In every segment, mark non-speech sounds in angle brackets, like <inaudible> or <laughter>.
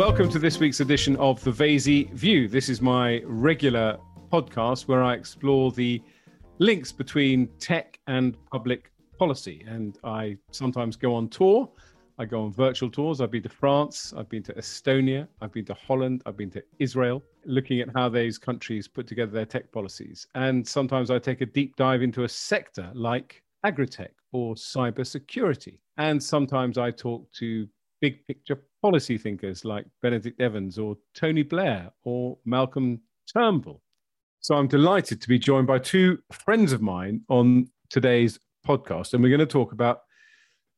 Welcome to this week's edition of the Vaizey View. This is my regular podcast where I explore the links between tech and public policy. And I sometimes go on tour. I go on virtual tours. I've been to France, I've been to Estonia, I've been to Holland, I've been to Israel, looking at how those countries put together their tech policies. And sometimes I take a deep dive into a sector like agritech or cybersecurity. And sometimes I talk to big picture policy thinkers like Benedict Evans or Tony Blair or Malcolm Turnbull. So I'm delighted to be joined by two friends of mine on today's podcast. And we're going to talk about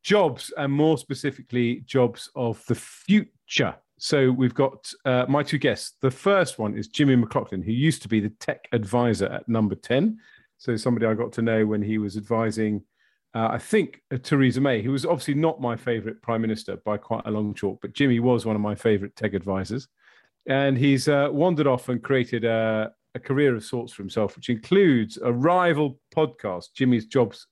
jobs and more specifically, jobs of the future. So we've got uh, my two guests. The first one is Jimmy McLoughlin, who used to be the tech advisor at Number 10. So somebody I got to know when he was advising uh, I think uh, Theresa May, who was obviously not my favorite prime minister by quite a long chalk, but Jimmy was one of my favorite tech advisors. And he's uh, wandered off and created a, a, career of sorts for himself, which includes a rival podcast, Jimmy's Jobs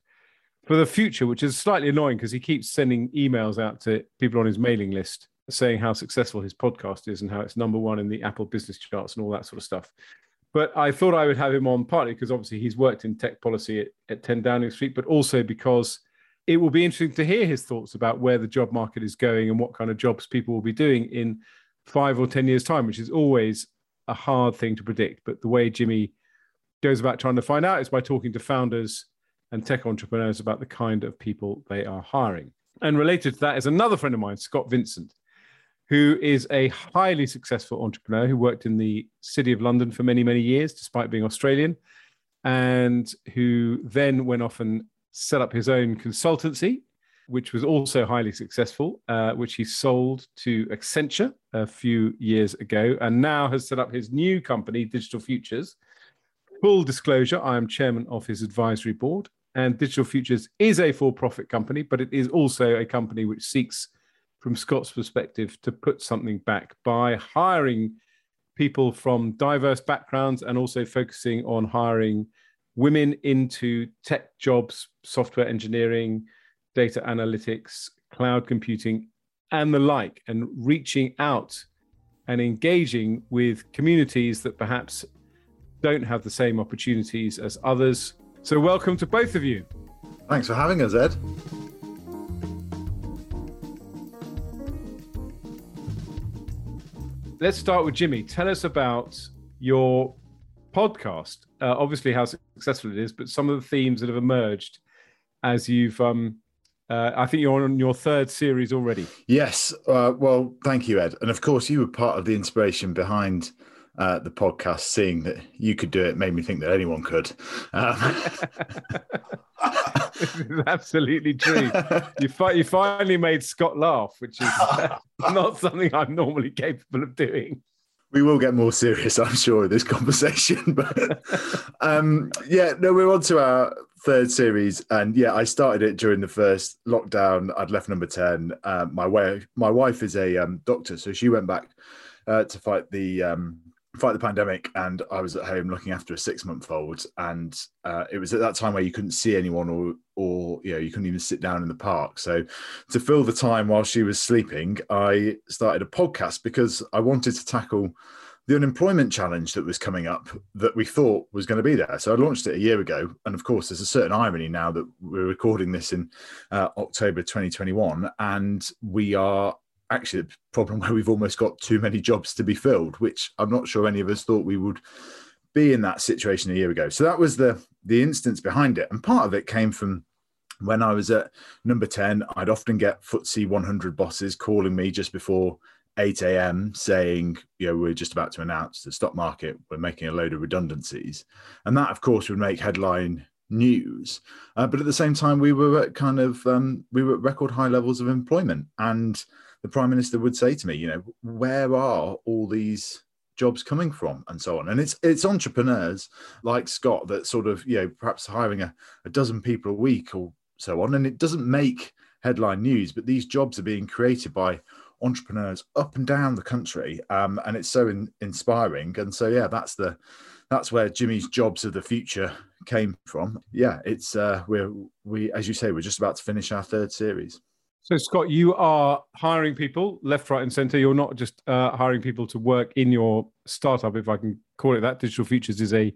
for the Future, which is slightly annoying because he keeps sending emails out to people on his mailing list saying how successful his podcast is and how it's number one in the Apple business charts and all that sort of stuff. But I thought I would have him on partly because obviously he's worked in tech policy at, at 10 Downing Street, but also because it will be interesting to hear his thoughts about where the job market is going and what kind of jobs people will be doing in five or 10 years' time, which is always a hard thing to predict. But the way Jimmy goes about trying to find out is by talking to founders and tech entrepreneurs about the kind of people they are hiring. And related to that is another friend of mine, Scott Vincent, who is a highly successful entrepreneur who worked in the city of London for many, many years, despite being Australian, and who then went off and set up his own consultancy, which was also highly successful, uh, which he sold to Accenture a few years ago, and now has set up his new company, Digital Futures. Full disclosure, I am chairman of his advisory board, and Digital Futures is a for profit company, but it is also a company which seeks from Scott's perspective, to put something back by hiring people from diverse backgrounds and also focusing on hiring women into tech jobs, software engineering, data analytics, cloud computing, and the like, and reaching out and engaging with communities that perhaps don't have the same opportunities as others. So, welcome to both of you. Thanks for having us, Ed. Let's start with Jimmy. Tell us about your podcast. Uh, obviously, how successful it is, but some of the themes that have emerged as you've. Um, uh, I think you're on your third series already. Yes. Uh, well, thank you, Ed. And of course, you were part of the inspiration behind uh, the podcast, seeing that you could do it made me think that anyone could. Um, this <laughs> is absolutely true. You, fi- you finally made Scott laugh, which is <laughs> not something I'm normally capable of doing. We will get more serious, I'm sure, in this conversation. <laughs> But um, yeah, no, we're on to our third series, and yeah, I started it during the first lockdown. I'd left number ten. Uh, my wife, my wife is a um, doctor, so she went back uh, to fight the um, fight the pandemic and I was at home looking after a six month old and uh, it was at that time where you couldn't see anyone or or you know you couldn't even sit down in the park so to fill the time while she was sleeping I started a podcast because I wanted to tackle the unemployment challenge that was coming up that we thought was going to be there. So I launched it a year ago, and of course, there's a certain irony now that we're recording this in uh, October 2021, and we are actually the problem where we've almost got too many jobs to be filled, which I'm not sure any of us thought we would be in that situation a year ago. So that was the the instance behind it, and part of it came from when I was at number 10, I'd often get FTSE 100 bosses calling me just before 8 a.m. saying, you know, we're just about to announce the stock market, we're making a load of redundancies. And that, of course, would make headline news. Uh, but at the same time, we were at kind of, um, we were at record high levels of employment. And the prime minister would say to me, you know, where are all these jobs coming from? and so on. And it's it's entrepreneurs like scott that sort of you know perhaps hiring a, a dozen people a week or so on. And it doesn't make headline news but these jobs are being created by entrepreneurs up and down the country um, and it's so in, inspiring. And so yeah that's the that's where jimmy's jobs of the future came from. Yeah it's uh we're we as you say we're just about to finish our third series So, Scott, you are hiring people left, right, and center. You're not just uh, hiring people to work in your startup, if I can call it that. Digital Futures is a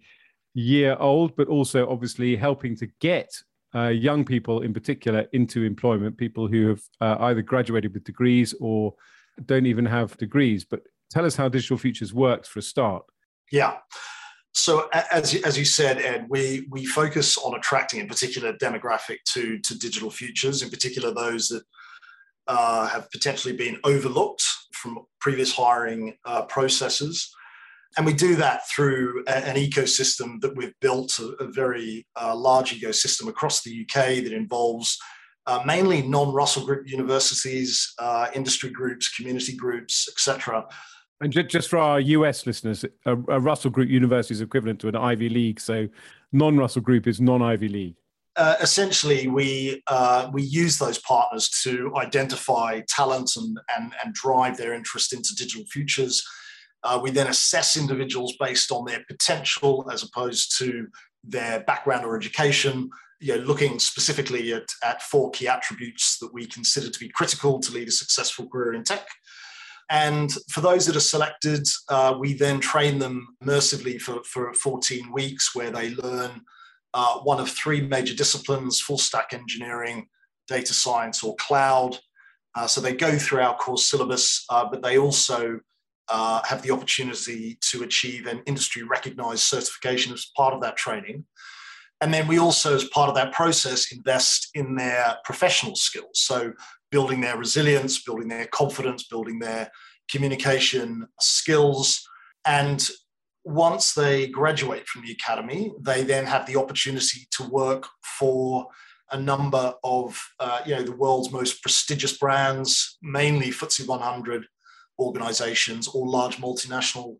year old, but also obviously helping to get uh, young people in particular into employment, people who have uh, either graduated with degrees or don't even have degrees. But tell us how Digital Futures works for a start. Yeah. So as, as you said, Ed, we, we focus on attracting a particular demographic to, to digital futures, in particular those that uh, have potentially been overlooked from previous hiring uh, processes. And we do that through a, an ecosystem that we've built, a, a very uh, large ecosystem across the UK that involves uh, mainly non-Russell Group universities, uh, industry groups, community groups, etc. And just for our US listeners, a, a Russell Group university is equivalent to an Ivy League. So non-Russell Group is non-Ivy League. Uh, essentially, we uh, we use those partners to identify talent and, and, and drive their interest into digital futures. Uh, we then assess individuals based on their potential as opposed to their background or education. You know, looking specifically at, at four key attributes that we consider to be critical to lead a successful career in tech. And for those that are selected, uh, we then train them immersively for, for 14 weeks where they learn uh, one of three major disciplines full stack engineering, data science, or cloud. Uh, so they go through our course syllabus, uh, but they also uh, have the opportunity to achieve an industry recognized certification as part of that training. And then we also, as part of that process, invest in their professional skills. So building their resilience, building their confidence, building their communication skills. And once they graduate from the academy, they then have the opportunity to work for a number of uh, you know the world's most prestigious brands, mainly FTSE 100 organizations or large multinational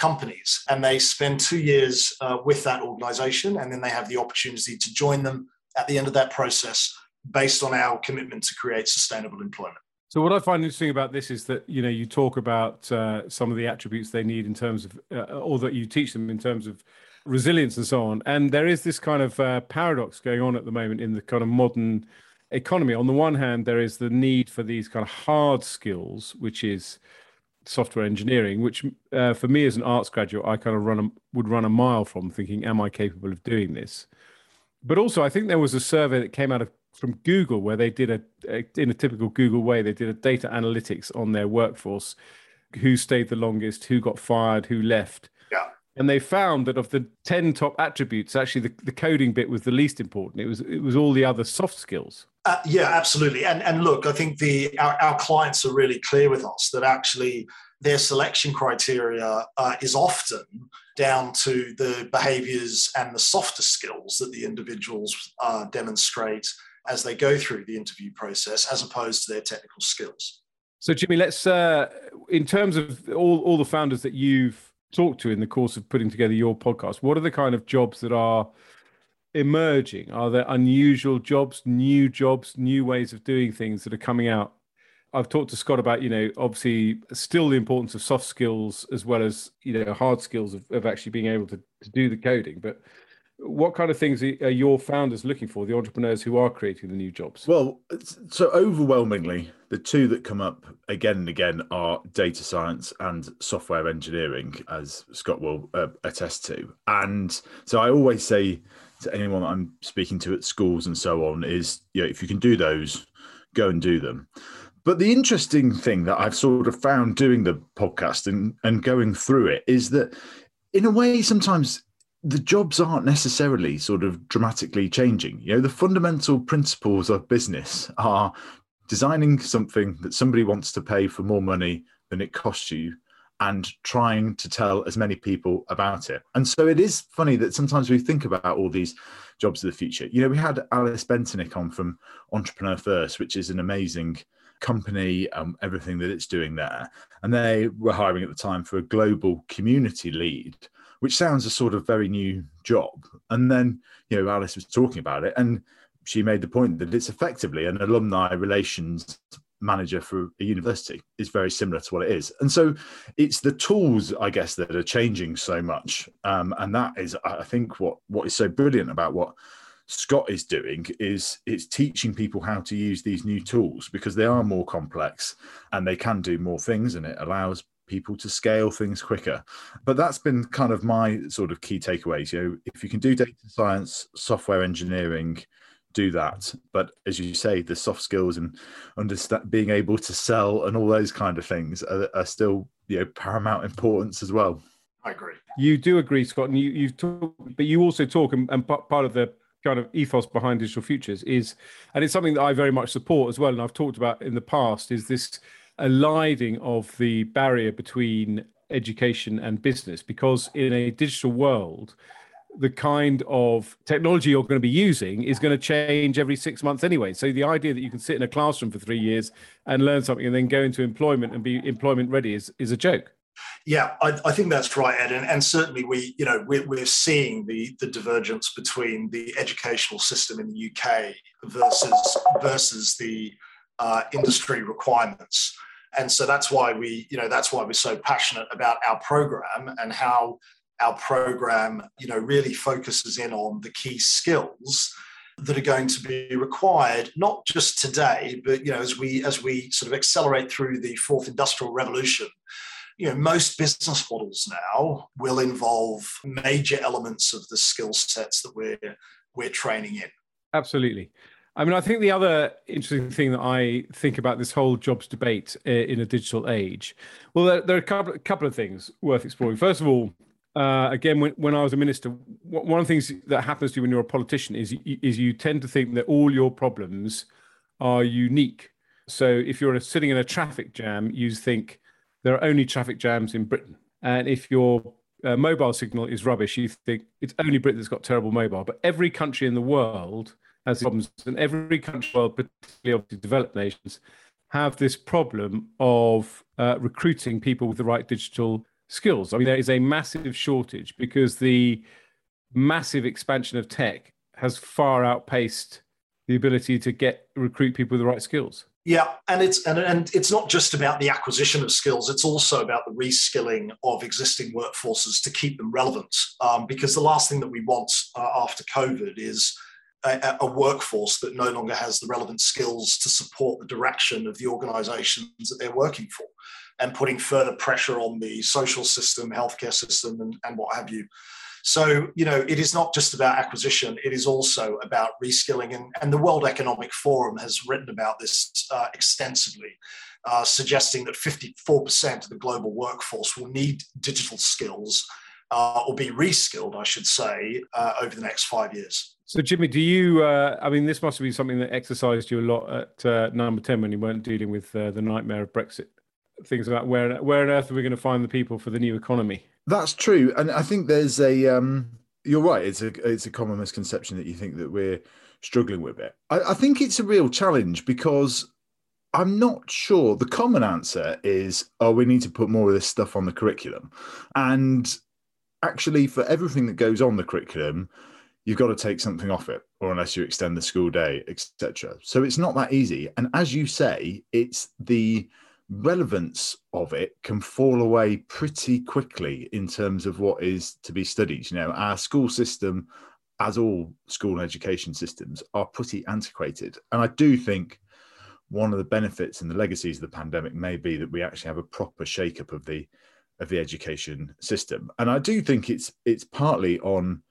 companies. And they spend two years uh, with that organization, and then they have the opportunity to join them at the end of that process based on our commitment to create sustainable employment. So what I find interesting about this is that you know you talk about uh, some of the attributes they need in terms of, uh, or that you teach them in terms of resilience and so on. And there is this kind of uh, paradox going on at the moment in the kind of modern economy. On the one hand, there is the need for these kind of hard skills, which is software engineering, which uh, for me as an arts graduate, I kind of run a, would run a mile from thinking, am I capable of doing this? But also, I think there was a survey that came out of from Google where they did a, a, in a typical Google way they did a data analytics on their workforce, who stayed the longest, who got fired, who left. Yeah. And they found that of the 10 top attributes, actually the, the coding bit was the least important. It was it was all the other soft skills. Uh, yeah, absolutely. And and look, I think the our, our clients are really clear with us that actually their selection criteria uh, is often down to the behaviors and the softer skills that the individuals uh, demonstrate as they go through the interview process as opposed to their technical skills. So, Jimmy, let's, uh, in terms of all, all the founders that you've talked to in the course of putting together your podcast, what are the kind of jobs that are emerging? Are there unusual jobs, new jobs, new ways of doing things that are coming out? I've talked to Scott about, you know, obviously still the importance of soft skills as well as, you know, hard skills of, of actually being able to, to do the coding. But what kind of things are your founders looking for the entrepreneurs who are creating the new jobs? Well so overwhelmingly the two that come up again and again are data science and software engineering as scott will uh, attest to. And so i always say to anyone that i'm speaking to at schools and so on is you know if you can do those go and do them. But the interesting thing that i've sort of found doing the podcast and, and going through it is that in a way sometimes the jobs aren't necessarily sort of dramatically changing. You know, the fundamental principles of business are designing something that somebody wants to pay for more money than it costs you and trying to tell as many people about it. And so it is funny that sometimes we think about all these jobs of the future. You know, we had Alice Bentinck on from Entrepreneur First, which is an amazing company, um, everything that it's doing there. And they were hiring at the time for a global community lead which sounds a sort of very new job. And then, you know, Alice was talking about it and she made the point that it's effectively an alumni relations manager for a university. Is very similar to what it is. And so it's the tools i guess that are changing so much. Um, and that is i think what what is so brilliant about what Scott is doing is it's teaching people how to use these new tools because they are more complex and they can do more things and it allows people to scale things quicker. But that's been kind of my sort of key takeaways. You know, if you can do data science, software engineering, do that. But as you say, the soft skills and understand being able to sell and all those kind of things are, are still you know paramount importance as well. I agree. You do agree, Scott, and you you talk, but you also talk, and, and part of the kind of ethos behind digital futures is, and it's something that I very much support as well, and I've talked about in the past, is this eliding of the barrier between education and business, because in a digital world, the kind of technology you're going to be using is going to change every six months anyway. So the idea that you can sit in a classroom for three years and learn something and then go into employment and be employment ready is, is a joke. Yeah, I, I, think that's right, Ed, and, and certainly we, you know, we're, we're, seeing the the divergence between the educational system in the UK versus versus the uh, industry requirements, and so that's why we, you know, that's why we're so passionate about our program and how our program, you know, really focuses in on the key skills that are going to be required not just today but you know as we as we sort of accelerate through the fourth industrial revolution you know, most business models now will involve major elements of the skill sets that we're we're training in. Absolutely. I mean, I think the other interesting thing that I think about this whole jobs debate uh, in a digital age, well, there, are a couple, a couple of things worth exploring. First of all, uh, again, when, when I was a minister, one of the things that happens to you when you're a politician is is you tend to think that all your problems are unique. So if you're sitting in a traffic jam, you think there are only traffic jams in Britain. And if your uh, mobile signal is rubbish, you think it's only Britain that's got terrible mobile. But every country in the world has problems, and every country, well, particularly obviously developed nations, have this problem of uh, recruiting people with the right digital skills. I mean, there is a massive shortage because the massive expansion of tech has far outpaced the ability to get recruit people with the right skills. Yeah, and it's and, and it's not just about the acquisition of skills; it's also about the reskilling of existing workforces to keep them relevant. Um, because the last thing that we want uh, after COVID is a, a, workforce that no longer has the relevant skills to support the direction of the organisations that they're working for, and putting further pressure on the social system, healthcare system, and, and what have you. So, you know, it is not just about acquisition, it is also about reskilling. And, and the World Economic Forum has written about this uh, extensively, uh, suggesting that 54% of the global workforce will need digital skills uh, or be reskilled, I should say, uh, over the next five years. So, Jimmy, do you? Uh, I mean, this must have been something that exercised you a lot at uh, number ten when you weren't dealing with the nightmare of Brexit. Things about where where on earth are we going to find the people for the new economy? That's true, and I think there's a. Um, you're right. It's a it's a common misconception that you think that we're struggling with it. I, I think it's a real challenge because I'm not sure. The common answer is, oh, we need to put more of this stuff on the curriculum, and actually, for everything that goes on the curriculum, you've got to take something off it, or unless you extend the school day, etc. So it's not that easy. And as you say, it's the relevance of it can fall away pretty quickly in terms of what is to be studied. You know, our school system, as all school and education systems, are pretty antiquated. And I do think one of the benefits and the legacies of the pandemic may be that we actually have a proper shake-up of the of the education system. And I do think it's it's partly on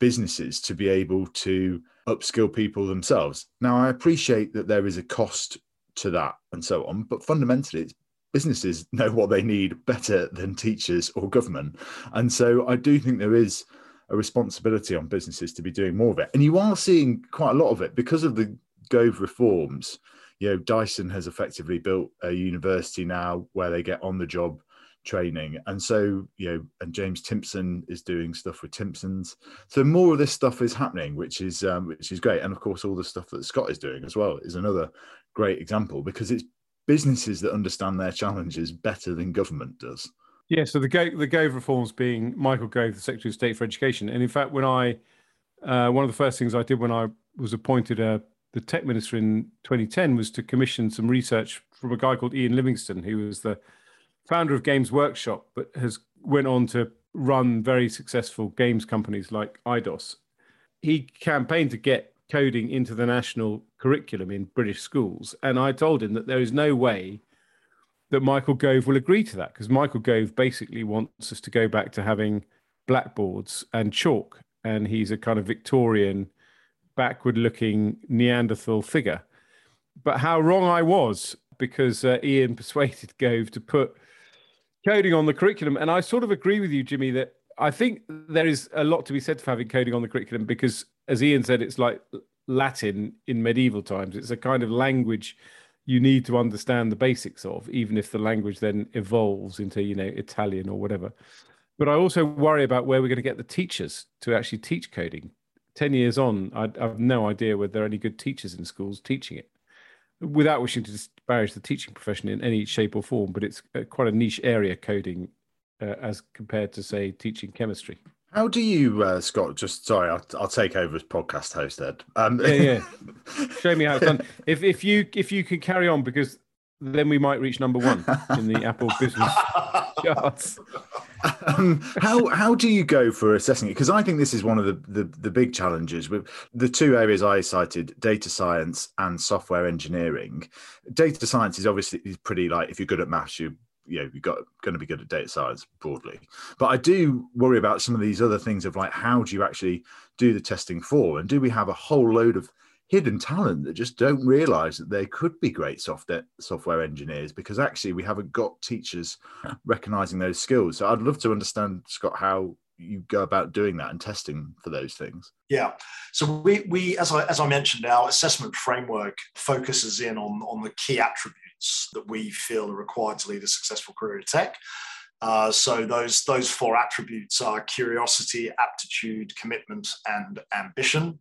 businesses to be able to upskill people themselves. Now I appreciate that there is a cost to that and so on. But fundamentally, it's businesses <laughs> know what they need better than teachers or government. And so I do think there is a responsibility on businesses to be doing more of it. And you are seeing quite a lot of it because of the Gove reforms. You know, Dyson has effectively built a university now where they get on the job training. And so, you know, and James Timpson is doing stuff with Timpsons. So more of this stuff is happening, which is um, which is great. And of course, all the stuff that Scott is doing as well is another great example because it's businesses that understand their challenges better than government does. Yeah, so the Gove, the Gove reforms being Michael Gove, the Secretary of State for Education, and in fact, when I uh, one of the first things I did when I was appointed uh, the tech minister in 2010 was to commission some research from a guy called Ian Livingstone, who was the founder of Games Workshop, but has went on to run very successful games companies like Eidos. he campaigned to get coding into the national curriculum in British schools. And I told him that there is no way that Michael Gove will agree to that because Michael Gove basically wants us to go back to having blackboards and chalk. And he's a kind of Victorian, backward looking Neanderthal figure. But how wrong I was because uh, Ian persuaded Gove to put coding on the curriculum. And I sort of agree with you, Jimmy, that I think there is a lot to be said for having coding on the curriculum because, as Ian said, it's like Latin in medieval times. It's a kind of language you need to understand the basics of, even if the language then evolves into, you know, Italian or whatever. But I also worry about where we're going to get the teachers to actually teach coding. 10 years on, I, have no idea whether there are any good teachers in schools teaching it without wishing to disparage the teaching profession in any shape or form, but it's quite a niche area coding uh, as compared to say teaching chemistry. How do you, uh, Scott? Just sorry, I'll, I'll, take over as podcast host, Ed. Um, yeah, yeah. <laughs> Show me how it's done. If if you if you can carry on, because then we might reach number one in the Apple business <laughs> charts. Um, how how do you go for assessing it? Because I think this is one of the, the, the big challenges with the two areas I cited: data science and software engineering. Data science is obviously is pretty like if you're good at maths, you you know you've got going to be good at data science broadly but i do worry about some of these other things of like how do you actually do the testing for and do we have a whole load of hidden talent that just don't realize that they could be great software software engineers because actually we haven't got teachers recognizing those skills so i'd love to understand scott how you go about doing that and testing for those things yeah so we we as i as i mentioned our assessment framework focuses in on on the key attributes that we feel are required to lead a successful career in tech. Uh, so those those four attributes are curiosity, aptitude, commitment, and ambition.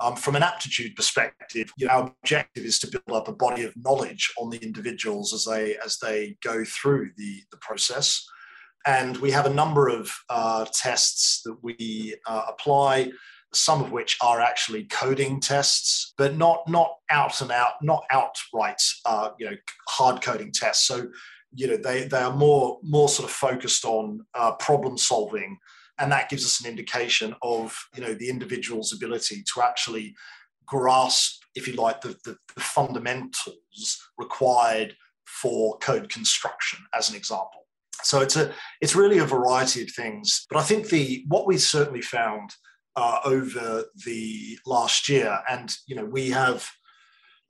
Um, from an aptitude perspective, you know, our objective is to build up a body of knowledge on the individuals as they as they go through the the process. And we have a number of uh, tests that we uh, apply some of which are actually coding tests, but not not out and out, not outright, uh, you know, hard coding tests. So, you know, they they are more more sort of focused on uh, problem solving, and that gives us an indication of you know the individual's ability to actually grasp, if you like, the, the, the fundamentals required for code construction, as an example. So it's a it's really a variety of things. But I think the what we certainly found uh, over the last year. And, you know, we have,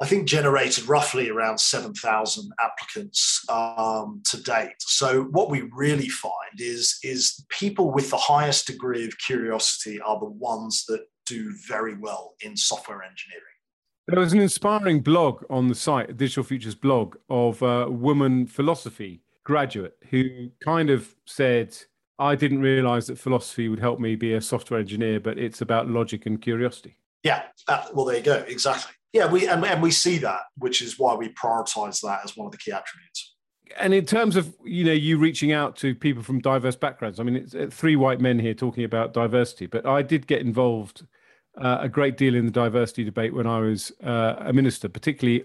I think, generated roughly around 7,000 applicants um, to date. So what we really find is, is people with the highest degree of curiosity are the ones that do very well in software engineering. There was an inspiring blog on the site, Digital Futures blog, of a woman philosophy graduate who kind of said, I didn't realize that philosophy would help me be a software engineer, but it's about logic and curiosity. Yeah, that, well, there you go. Exactly. Yeah, we and, and we see that, which is why we prioritize that as one of the key attributes. And in terms of you know you reaching out to people from diverse backgrounds, I mean, it's uh, three white men here talking about diversity, but I did get involved uh, a great deal in the diversity debate when I was uh, a minister, particularly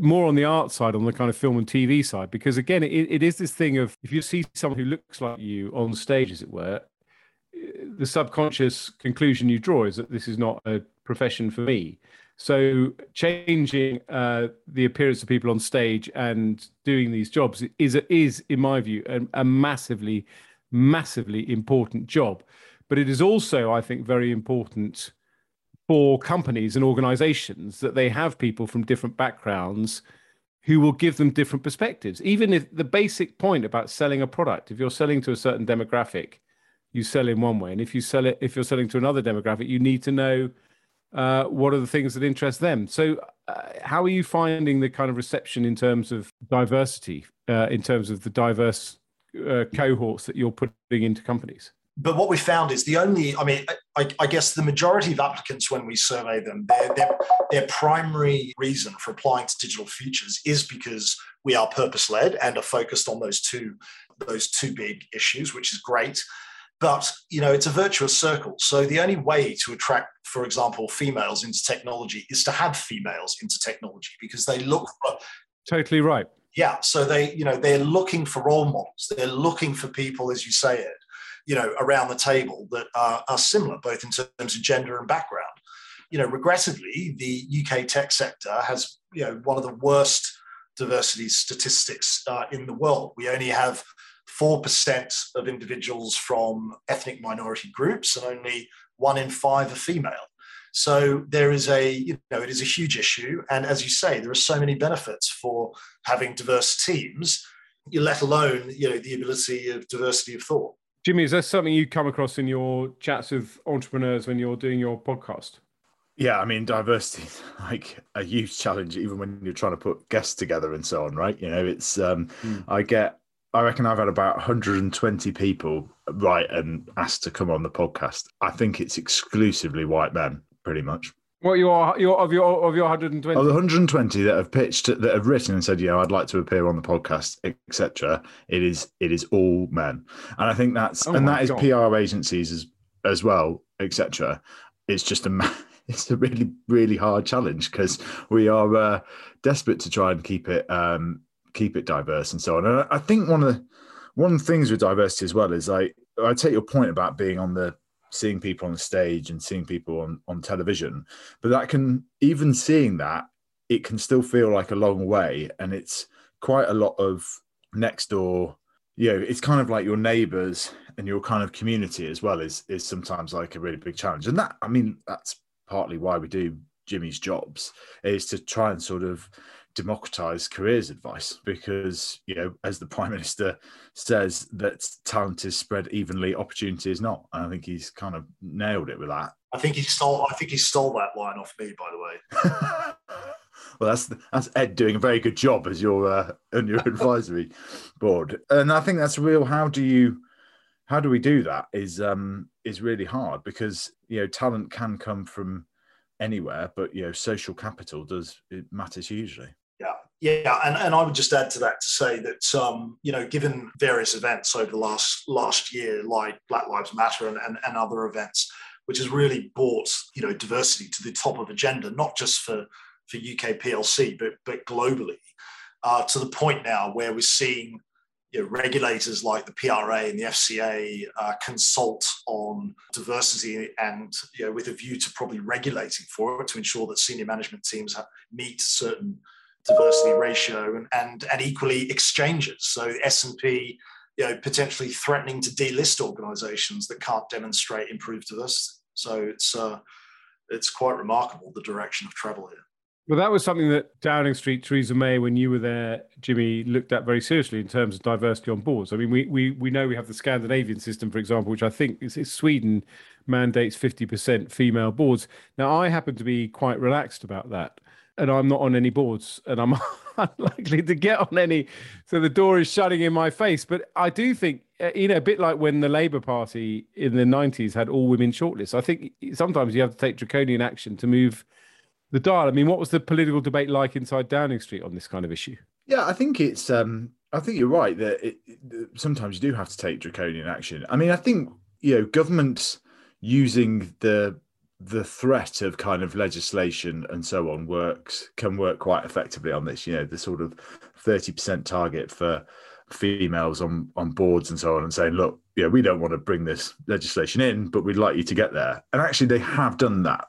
more on the art side, on the kind of film and TV side, because again, it, it is this thing of if you see someone who looks like you on stage, as it were, the subconscious conclusion you draw is that this is not a profession for me. So changing uh, the appearance of people on stage and doing these jobs is is, in my view, a, a massively, massively important job. But it is also, I think, very important for companies and organizations that they have people from different backgrounds who will give them different perspectives. Even if the basic point about selling a product, if you're selling to a certain demographic, you sell in one way, and if you sell it, if you're selling to another demographic, you need to know uh, what are the things that interest them. So, uh, how are you finding the kind of reception in terms of diversity, uh, in terms of the diverse uh, cohorts that you're putting into companies? but what we found is the only, I mean, I, I, guess the majority of applicants, when we survey them, their, their, their primary reason for applying to digital futures is because we are purpose led and are focused on those two, those two big issues, which is great. But you know, it's a virtuous circle. So the only way to attract, for example, females into technology is to have females into technology because they look for totally right. Yeah. So they, you know, they're looking for role models. They're looking for people, as you say it, you know, around the table that are, are similar, both in terms of gender and background. You know, regrettably, the UK tech sector has, you know, one of the worst diversity statistics uh, in the world. We only have 4% of individuals from ethnic minority groups and only one in five are female. So there is a, you know, it is a huge issue. And as you say, there are so many benefits for having diverse teams, let alone, you know, the ability of diversity of thought. Jimmy, is that something you come across in your chats with entrepreneurs when you're doing your podcast? Yeah, I mean, diversity is like a huge challenge, even when you're trying to put guests together and so on, right? You know, it's, um, mm. I get, I reckon I've had about 120 people write and ask to come on the podcast. I think it's exclusively white men pretty much. What your your of your of your 120? Of the 120 that have pitched that have written and said, "Yeah, I'd like to appear on the podcast, etc. It is it is all men, and I think that's oh and that God. is PR agencies as as well, etc. It's just a <laughs> it's a really really hard challenge because we are uh, desperate to try and keep it um, keep it diverse and so on. And I think one of the one of the things with diversity as well is like I take your point about being on the seeing people on the stage and seeing people on, on television. But that can, even seeing that, it can still feel like a long way. And it's quite a lot of next door, you know, it's kind of like your neighbors and your kind of community as well is, is sometimes like a really big challenge. And that, I mean, that's partly why we do Jimmy's jobs is to try and sort of democratize careers advice because you know as the <laughs> prime minister says that talent is spread evenly opportunity is not. And i think he's kind of nailed it with that. I think he stole i think he stole that line off me by the way. <laughs> Well that's that's ed doing a very good job as your uh, on your <laughs> advisory board. And i think that's real. How do you how do we do that is um is really hard because you know talent can come from anywhere but you know social capital does it matters hugely yeah, and, and I would just add to that to say that um, you know, given various events over the last last year, like Black Lives Matter and, and, and other events, which has really brought you know diversity to the top of agenda, not just for for UK PLC, but but globally, uh, to the point now where we're seeing you know, regulators like the PRA and the FCA uh, consult on diversity and you know, with a view to probably regulating for it to ensure that senior management teams meet certain diversity ratio and, and, and equally exchanges. So S&P, you know, potentially threatening to delist organizations that can't demonstrate improved diversity. So it's, uh, it's quite remarkable the direction of travel here. Well, that was something that Downing Street, Theresa May, when you were there, Jimmy, looked at very seriously in terms of diversity on boards. I mean, we we, we know we have the Scandinavian system, for example, which I think is, is Sweden mandates 50% female boards. Now, I happen to be quite relaxed about that and I'm not on any boards and I'm <laughs> unlikely to get on any. So the door is shutting in my face. But I do think, uh, you know, a bit like when the Labour Party in the 90s had all women shortlists, I think sometimes you have to take draconian action to move the dial. I mean, what was the political debate like inside Downing Street on this kind of issue? Yeah, I think it's, um, I think you're right that it, it, sometimes you do have to take draconian action. I mean, I think, you know, governments using the the threat of kind of legislation and so on works can work quite effectively on this. You know, the sort of thirty percent target for females on on boards and so on, and saying, look, yeah, we don't want to bring this legislation in, but we'd like you to get there. And actually, they have done that,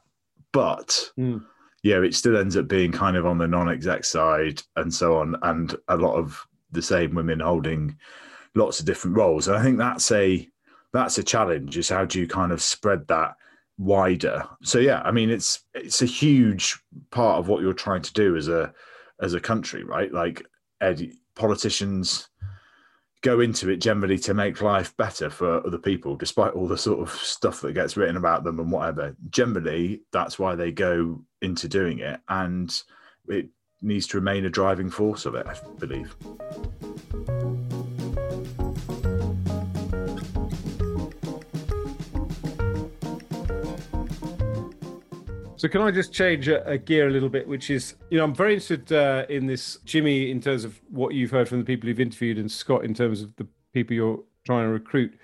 but. Mm. Yeah, it still ends up being kind of on the non-exec side and so on, and a lot of the same women holding lots of different roles. And I think that's a that's a challenge. Is how do you kind of spread that wider. So yeah, I mean it's it's a huge part of what you're trying to do as a as a country, right? Like Ed, politicians go into it generally to make life better for other people, despite all the sort of stuff that gets written about them and whatever. Generally, that's why they go into doing it, and it needs to remain a driving force of it, I believe. So can I just change a, a, gear a little bit, which is, you know, I'm very interested uh, in this, Jimmy, in terms of what you've heard from the people you've interviewed, and Scott, in terms of the people you're trying to recruit.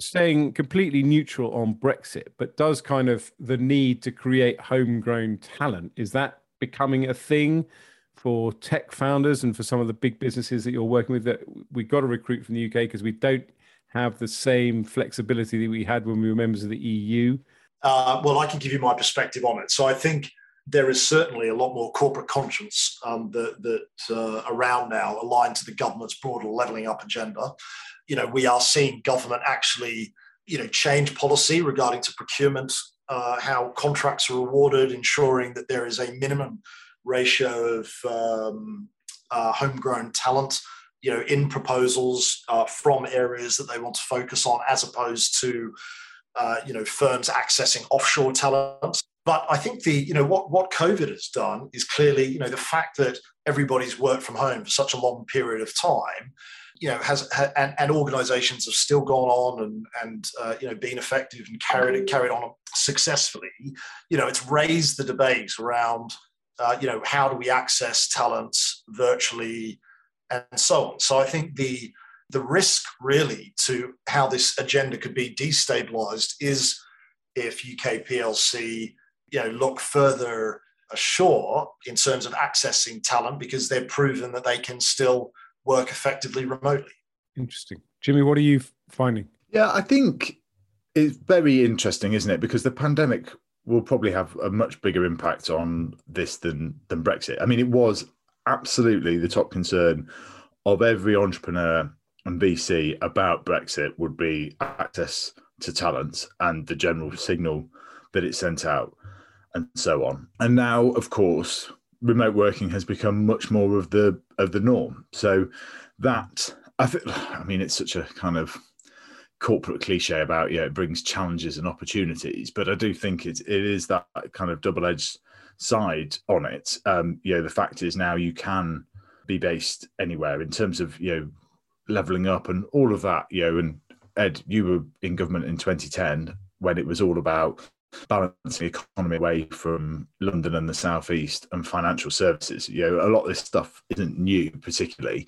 Staying completely neutral on Brexit, but does kind of the need to create homegrown talent is that becoming a thing for tech founders and for some of the big businesses that you're working with? That we've got to recruit from the UK because we don't have the same flexibility that we had when we were members of the EU? Uh, well, I can give you my perspective on it. So I think there is certainly a lot more corporate conscience um, that, that uh, around now aligned to the government's broader levelling up agenda. You know, we are seeing government actually, you know, change policy regarding to procurement, uh, how contracts are awarded, ensuring that there is a minimum ratio of um, uh, homegrown talent, you know, in proposals uh, from areas that they want to focus on, as opposed to, uh, you know, firms accessing offshore talent. But I think the, you know, what, what COVID has done is clearly, you know, the fact that everybody's worked from home for such a long period of time, you know, has, and, and organizations have still gone on and, and uh, you know, been effective and carried, carried on successfully, you know, it's raised the debate around, uh, you know, how do we access talent virtually and so on. So I think the, the risk really to how this agenda could be destabilized is if UK PLC you know look further ashore in terms of accessing talent because they've proven that they can still work effectively remotely. Interesting, Jimmy. What are you finding? Yeah, I think it's very interesting, isn't it? Because the pandemic will probably have a much bigger impact on this than than Brexit. I mean, it was absolutely the top concern of every entrepreneur and VC about Brexit would be access to talent and the general signal that it sent out and so on. And now, of course, remote working has become much more of the of the norm. So that I think, I mean, it's such a kind of corporate cliche about yeah, it brings challenges and opportunities, but I do think it it is that kind of double edged side on it. Um, you know, the fact is now you can be based anywhere in terms of you know leveling up and all of that. You know, and Ed, you were in government in 2010 when it was all about balancing the economy away from London and the southeast and financial services. You know, a lot of this stuff isn't new, particularly.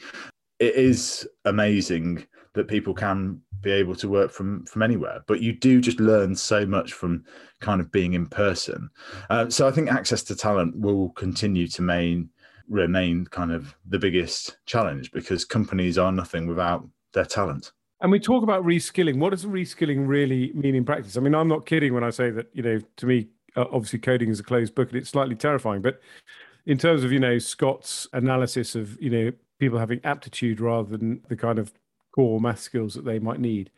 It is amazing that people can be able to work from from anywhere, but you do just learn so much from kind of being in person. Uh, so I think access to talent will continue to main remain kind of the biggest challenge because companies are nothing without their talent. And we talk about reskilling. What does reskilling really mean in practice? I mean, I'm not kidding when I say that, you know, to me, uh, obviously coding is a closed book and it's slightly terrifying. But in terms of, you know, Scott's analysis of, you know, people having aptitude rather than the kind of core math skills that they might need,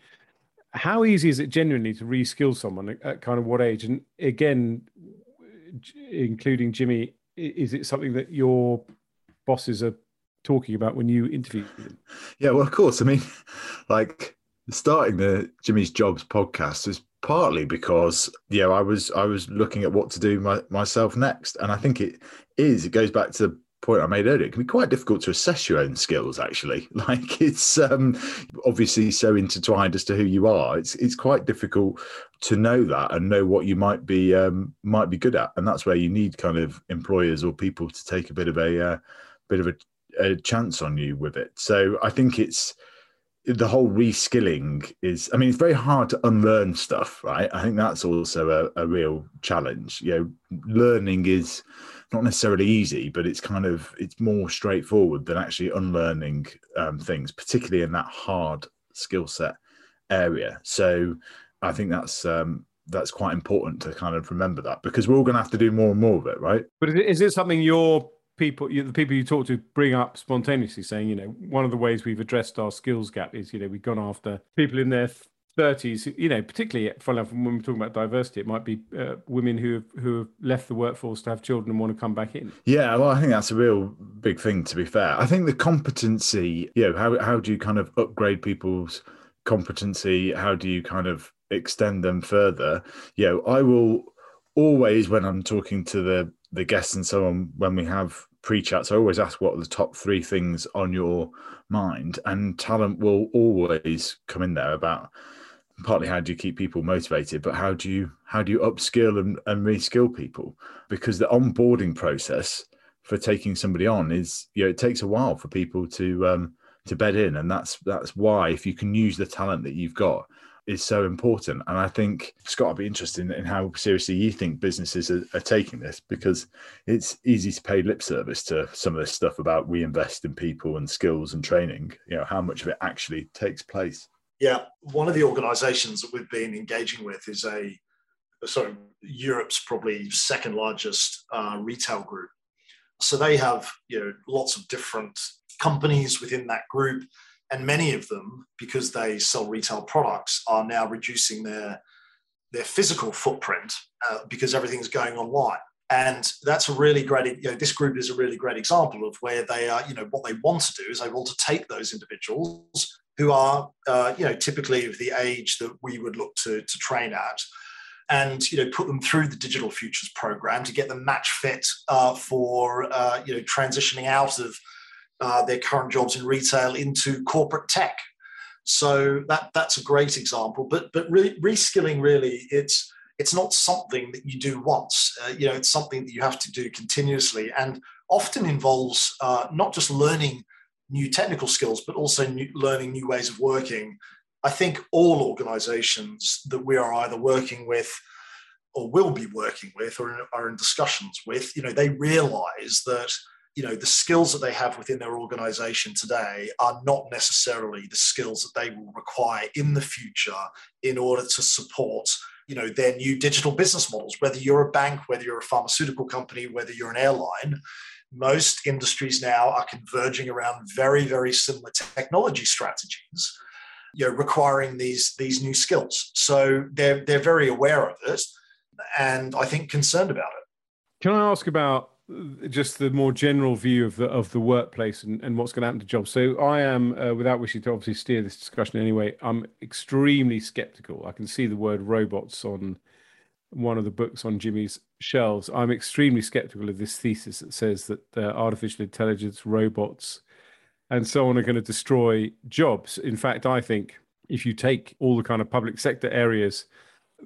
how easy is it genuinely to reskill someone at, at kind of what age? And again, including Jimmy, is it something that your bosses are talking about when you interview him? <laughs> Yeah, well, of course. I mean, <laughs> like starting the Jimmy's Jobs podcast is partly because yeah, I was I was looking at what to do my, myself next, and I think it is. It goes back to point I made earlier. It can be quite difficult to assess your own skills. Actually, <laughs> like it's um, obviously so intertwined as to who you are. It's it's quite difficult to know that and know what you might be um, might be good at, and that's where you need kind of employers or people to take a bit of a uh, bit of a a chance on you with it. So I think it's the whole reskilling is i mean it's very hard to unlearn stuff right i think that's also a, a, real challenge you know learning is not necessarily easy but it's kind of it's more straightforward than actually unlearning um, things particularly in that hard skill set area. So i think that's um, that's quite important to kind of remember that because we're all going to have to do more and more of it right? But is it something you're people, the people you talk to, bring up spontaneously, saying, you know, one of the ways we've addressed our skills gap is, you know, we've gone after people in their 30s, you know, particularly when we're talking about diversity, it might be uh, women who have, who have left the workforce to have children and want to come back in. Yeah, well, I think that's a real big thing. To be fair, I think the competency, you know, how how do you kind of upgrade people's competency? How do you kind of extend them further? You know, I will always when I'm talking to the the guests and so on when we have pre-chats, I always ask what are the top three things on your mind, and talent will always come in there about partly how do you keep people motivated, but how do you how do you upskill and, and reskill people? Because the onboarding process for taking somebody on is you know it takes a while for people to um, to bed in, and that's that's why if you can use the talent that you've got is so important. And I think it's got to be interesting in how seriously you think businesses are, are, taking this because it's easy to pay lip service to some of this stuff about we invest in people and skills and training. You know, how much of it actually takes place. Yeah, one of the organisations that we've been engaging with is a sorry Europe's probably second largest uh, retail group. So they have you know lots of different companies within that group, and many of them, because they sell retail products, are now reducing their their physical footprint uh, because everything's going online. And that's a really great, you know, this group is a really great example of where they are, you know, what they want to do is they want to take those individuals who are, uh, you know, typically of the age that we would look to, to train at and, you know, put them through the Digital Futures program to get them match fit uh, for, uh, you know, transitioning out of uh, their current jobs in retail into corporate tech. So that that's a great example. But but re- reskilling really it's it's not something that you do once. Uh, you know, it's something that you have to do continuously, and often involves uh, not just learning new technical skills, but also new, learning new ways of working. I think all organizations that we are either working with or will be working with or are in discussions with, you know, they realize that you know the skills that they have within their organization today are not necessarily the skills that they will require in the future in order to support you know their new digital business models. Whether you're a bank whether you're a pharmaceutical company whether you're an airline most industries now are converging around very very similar technology strategies you know requiring these these new skills. So they're they're very aware of it and i think concerned about it. Can i ask about just the more general view of the of the workplace and, and what's going to happen to jobs. So I am, uh, without wishing to obviously steer this discussion anyway, I'm extremely skeptical. I can see the word robots on one of the books on Jimmy's shelves. I'm extremely skeptical of this thesis that says that uh, artificial intelligence, robots, and so on are going to destroy jobs. In fact, I think if you take all the kind of public sector areas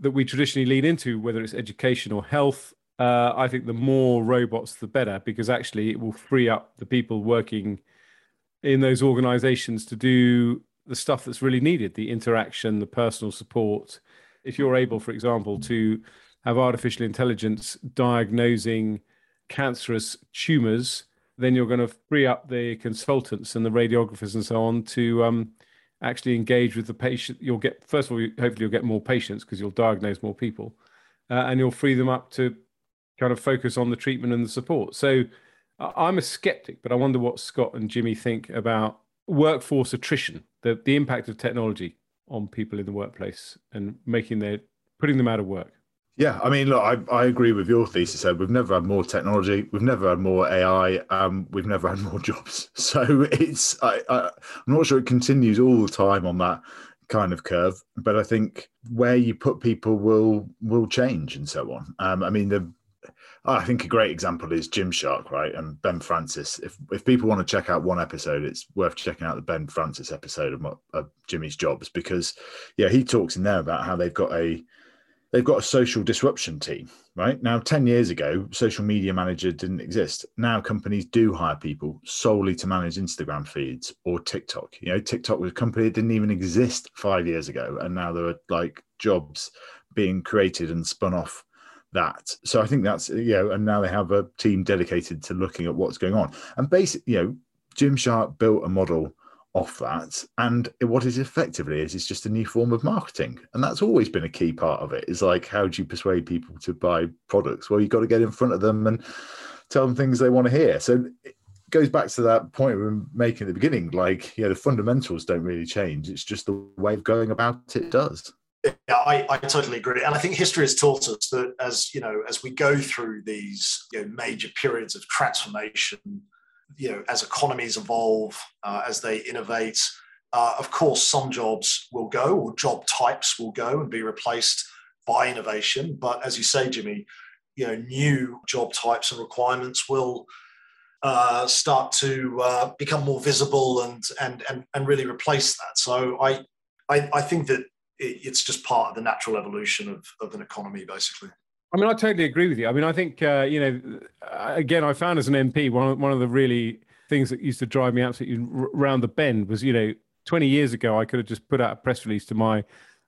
that we traditionally lean into, whether it's education or health uh, I think the more robots, the better, because actually it will free up the people working in those organizations to do the stuff that's really needed the interaction, the personal support. If you're able, for example, to have artificial intelligence diagnosing cancerous tumors, then you're going to free up the consultants and the radiographers and so on to um, actually engage with the patient. You'll get, first of all, hopefully, you'll get more patients because you'll diagnose more people. Uh, and you'll free them up to kind of focus on the treatment and the support. So I'm a skeptic, but I wonder what Scott and Jimmy think about workforce attrition, the, the impact of technology on people in the workplace and making their putting them out of work. Yeah, I mean, look, I, I agree with your thesis. Ed. We've never had more technology. We've never had more AI. Um, we've never had more <laughs> jobs. So it's I, I, I'm not sure it continues all the time on that kind of curve, but I think where you put people will will change and so on. Um, I mean, the I think a great example is Gymshark, right? And Ben Francis. If if people want to check out one episode, it's worth checking out the Ben Francis episode of, of Jimmy's Jobs because, yeah, he talks in there about how they've got a they've got a social disruption team, right? Now, 10 years ago, social media manager didn't exist. Now companies do hire people solely to manage Instagram feeds or TikTok. You know, TikTok was a company that didn't even exist five years ago. And now there are like jobs being created and spun off that. So I think that's you know, and now they have a team dedicated to looking at what's going on. And basically, you know, Gymshark built a model off that, and what it effectively is is just a new form of marketing, and that's always been a key part of it. Is like how do you persuade people to buy products? Well, you've got to get in front of them and tell them things they want to hear. So it goes back to that point we were making at the beginning. Like, yeah, the fundamentals don't really change. It's just the way of going about it does. Yeah, I, I, totally agree, and I think history has taught us that as you know, as we go through these you know, major periods of transformation, you know, as economies evolve, uh, as they innovate, uh, of course, some jobs will go, or job types will go and be replaced by innovation. But as you say, Jimmy, you know, new job types and requirements will uh, start to uh, become more visible and and and and really replace that. So I I, I think that it's just part of the natural evolution of, of an economy, basically. I mean, I totally agree with you. I mean, I think uh, you know, again, I found as an MP one of, one of the really things that used to drive me absolutely round the bend was you know, 20 years ago I could have just put out a press release to my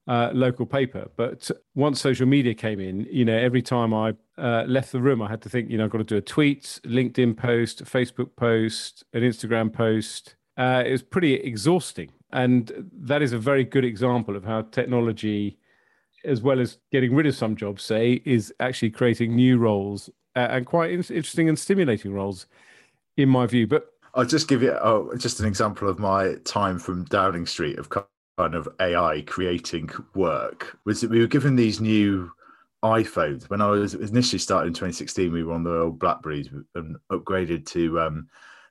uh, local paper, but once social media came in, you know, every time I uh, left the room, I had to think, you know, I've got to do a tweet, LinkedIn post, Facebook post, an Instagram post. Uh, it was pretty exhausting And that is a very good example of how technology, as well as getting rid of some jobs, say, is actually creating new roles uh, and quite interesting and stimulating roles, in my view. But I'll just give you oh, just an example of my time from Downing Street of kind of AI creating work. Was that we were given these new iPhones when I was initially started in 2016. We were on the old Blackberries and upgraded to um,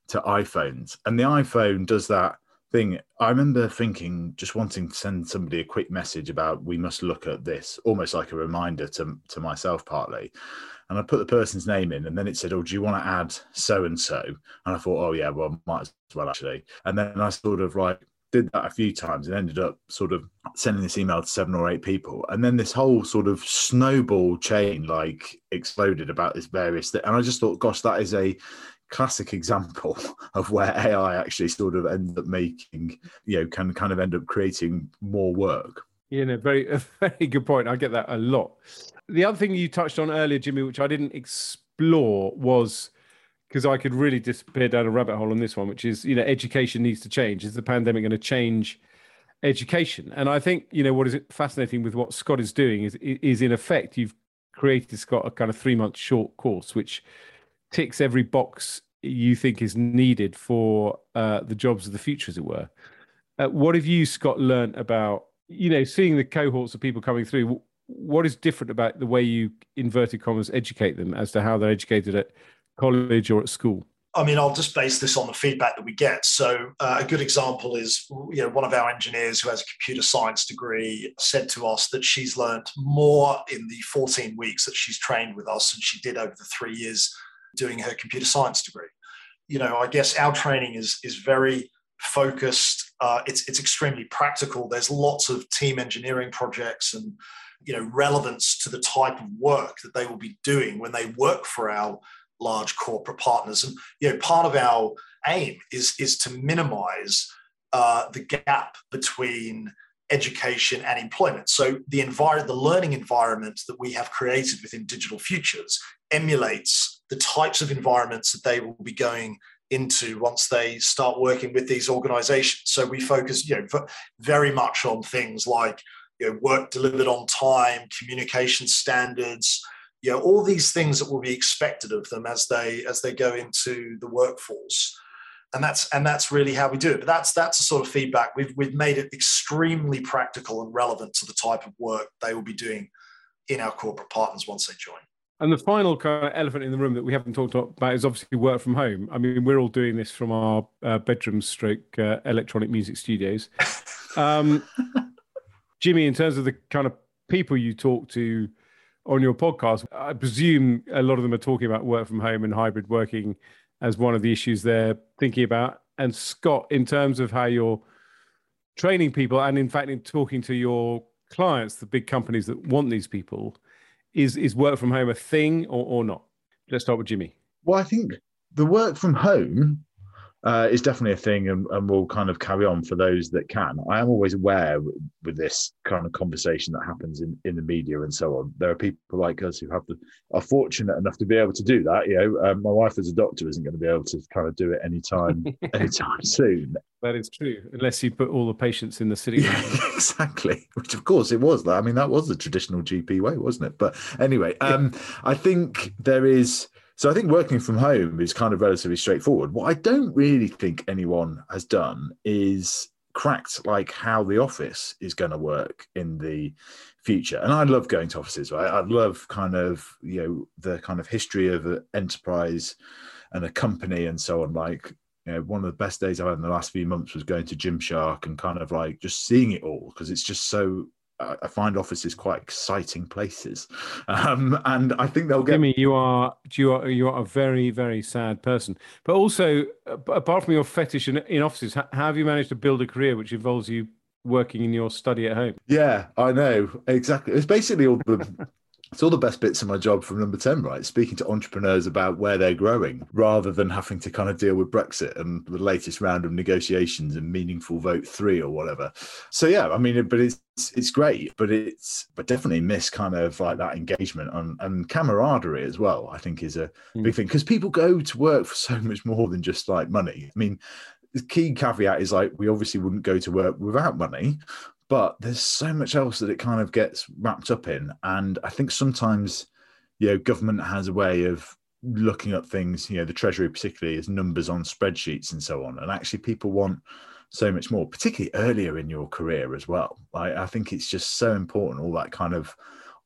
to iPhones, and the iPhone does that thing. I remember thinking, just wanting to send somebody a quick message about we must look at this, almost like a reminder to to myself partly. And I put the person's name in, and then it said, "Oh, do you want to add so and so?" And I thought, "Oh yeah, well, might as well actually." And then I sort of like did that a few times and ended up sort of sending this email to seven or eight people and then this whole sort of snowball chain like exploded about this various thing and i just thought gosh that is a classic example <laughs> of where ai actually sort of ends up making you know can kind of end up creating more work you know very <laughs> very good point i get that a lot the other thing you touched on earlier jimmy which i didn't explore was because I could really disappear down a rabbit hole on this one, which is you know education needs to change. Is the pandemic going to change education? And I think you know what is fascinating with what Scott is doing is is in effect you've created Scott a kind of three month short course which ticks every box you think is needed for uh, the jobs of the future, as it were. Uh, what have you, Scott, learned about you know seeing the cohorts of people coming through? What is different about the way you inverted commas educate them as to how they're educated at college or at school? I mean, I'll just base this on the feedback that we get. So, uh, a good example is, you know, one of our engineers who has a computer science degree said to us that she's learned more in the 14 weeks that she's trained with us than she did over the three years doing her computer science degree. You know, I guess our training is is very focused. Uh, it's it's extremely practical. There's lots of team engineering projects and you know relevance to the type of work that they will be doing when they work for our large corporate partners. And you know, part of our aim is is to minimize uh, the gap between education and employment. So the environment, the learning environment that we have created within Digital Futures emulates the types of environments that they will be going into once they start working with these organizations. So we focus, you know, very much on things like you know, work delivered on time, communication standards, you know all these things that will be expected of them as they as they go into the workforce. And that's and that's really how we do it. But that's that's the sort of feedback. We've we've made it extremely practical and relevant to the type of work they will be doing in our corporate partners once they join and the final kind of elephant in the room that we haven't talked about is obviously work from home. I mean, we're all doing this from our uh, bedroom stroke uh, electronic music studios. <laughs> Um, Jimmy, in terms of the kind of people you talk to on your podcast. I presume a lot of them are talking about work from home and hybrid working as one of the issues they're thinking about. And Scott, in terms of how you're training people and in fact in talking to your clients, the big companies that want these people, is is work from home a thing or, or not? Let's start with Jimmy. Well, I think the work from home uh, is definitely a thing, and, and will kind of carry on for those that can. I am always aware with this kind of conversation that happens in, in the media and so on. There are people like us who have the are fortunate enough to be able to do that. You know, um, my wife as a doctor isn't going to be able to kind of do it anytime <laughs> anytime soon. That is true, unless you put all the patients in the city. Yeah, <laughs> exactly. Which, of course, it was. That I mean, that was the traditional GP way, wasn't it? But anyway, um, I think there is so I think working from home is kind of relatively straightforward. What I don't really think anyone has done is cracked like how the office is going to work in the future. And I love going to offices, right? I love kind of, you know, the kind of history of an enterprise and a company and so on. Like, you know, one of the best days I've had in the last few months was going to Gymshark and kind of like just seeing it all because it's just so I find offices quite exciting places, um, and I think they'll get. Jimmy, you are you are you are a very very sad person. But also, apart from your fetish in, in offices, how have you managed to build a career which involves you working in your study at home? Yeah, I know exactly. It's basically all the it's all the best bits of my job from number 10 right? Speaking to entrepreneurs about where they're growing rather than having to kind of deal with brexit and the latest round of negotiations and meaningful vote three or whatever. So yeah i mean but it's it's great but it's but definitely miss kind of like that engagement and, and camaraderie as well i think is a mm. big thing. Because people go to work for so much more than just like money. I mean the key caveat is like we obviously wouldn't go to work without money, but there's so much else that it kind of gets wrapped up in. And I think sometimes, you know, government has a way of looking at things, you know, the treasury particularly as numbers on spreadsheets and so on. And actually people want so much more, particularly earlier in your career as well. Like I think it's just so important, all that kind of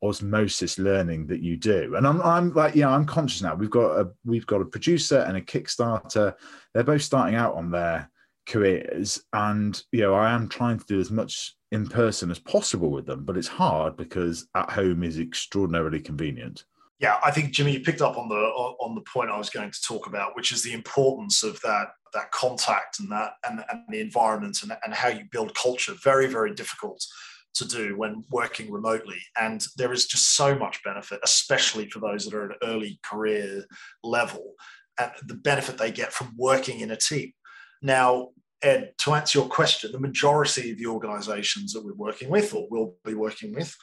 osmosis learning that you do. And I'm I'm like, yeah, I'm conscious now. We've got a we've got a producer and a Kickstarter. They're both starting out on their careers. And you know, I am trying to do as much in person as possible with them, but it's hard because at home is extraordinarily convenient. Yeah, I think Jimmy, you picked up on the on the point I was going to talk about, which is the importance of that that contact and that and, and the environment and, and how you build culture. Very, very difficult to do when working remotely. And there is just so much benefit, especially for those that are at an early career level, and the benefit they get from working in a team. Now, Ed, to answer your question, the majority of the organizations that we're working with or will be working with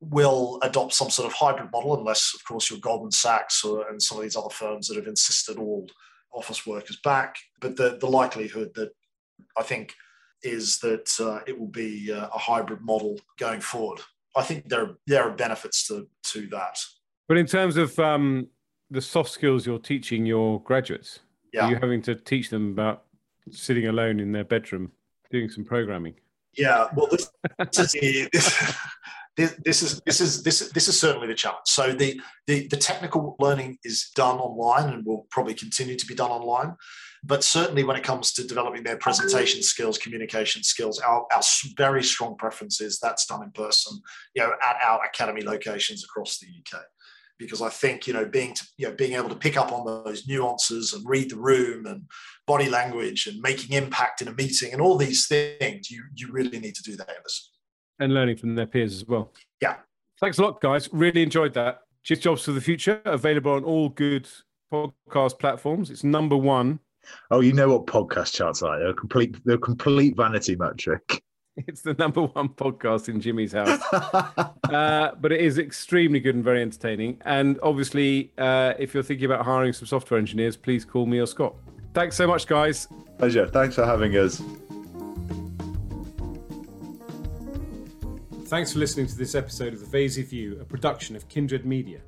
will adopt some sort of hybrid model, unless, of course, you're Goldman Sachs or, and some of these other firms that have insisted all office workers back. But the, the likelihood that I think is that uh, it will be uh, a hybrid model going forward. I think there are, there are benefits to, to that. But in terms of um, the soft skills you're teaching your graduates, yeah. are you having to teach them about sitting alone in their bedroom doing some programming? Yeah, well, this, this is this, this, is this is this this is certainly the challenge. So the, the the technical learning is done online and will probably continue to be done online. But certainly, when it comes to developing their presentation skills, communication skills, our, our very strong preference is that's done in person, you know, at our academy locations across the UK because I think you know being to, you know being able to pick up on those nuances and read the room and body language and making impact in a meeting and all these things you you really need to do that in this and learning from their peers as well. Yeah. Thanks a lot, guys. Really enjoyed that. Just Jobs for the Future available on all good podcast platforms. It's number one. Oh, you know what podcast charts are? They're complete. They're complete vanity metric. <laughs> It's the number one podcast in Jimmy's house. <laughs> uh, but it is extremely good and very entertaining. And obviously, uh, if you're thinking about hiring some software engineers, please call me or Scott. Thanks so much, guys. Pleasure. Thanks for having us. Thanks for listening to this episode of The Vaizey View, a production of Kindred Media.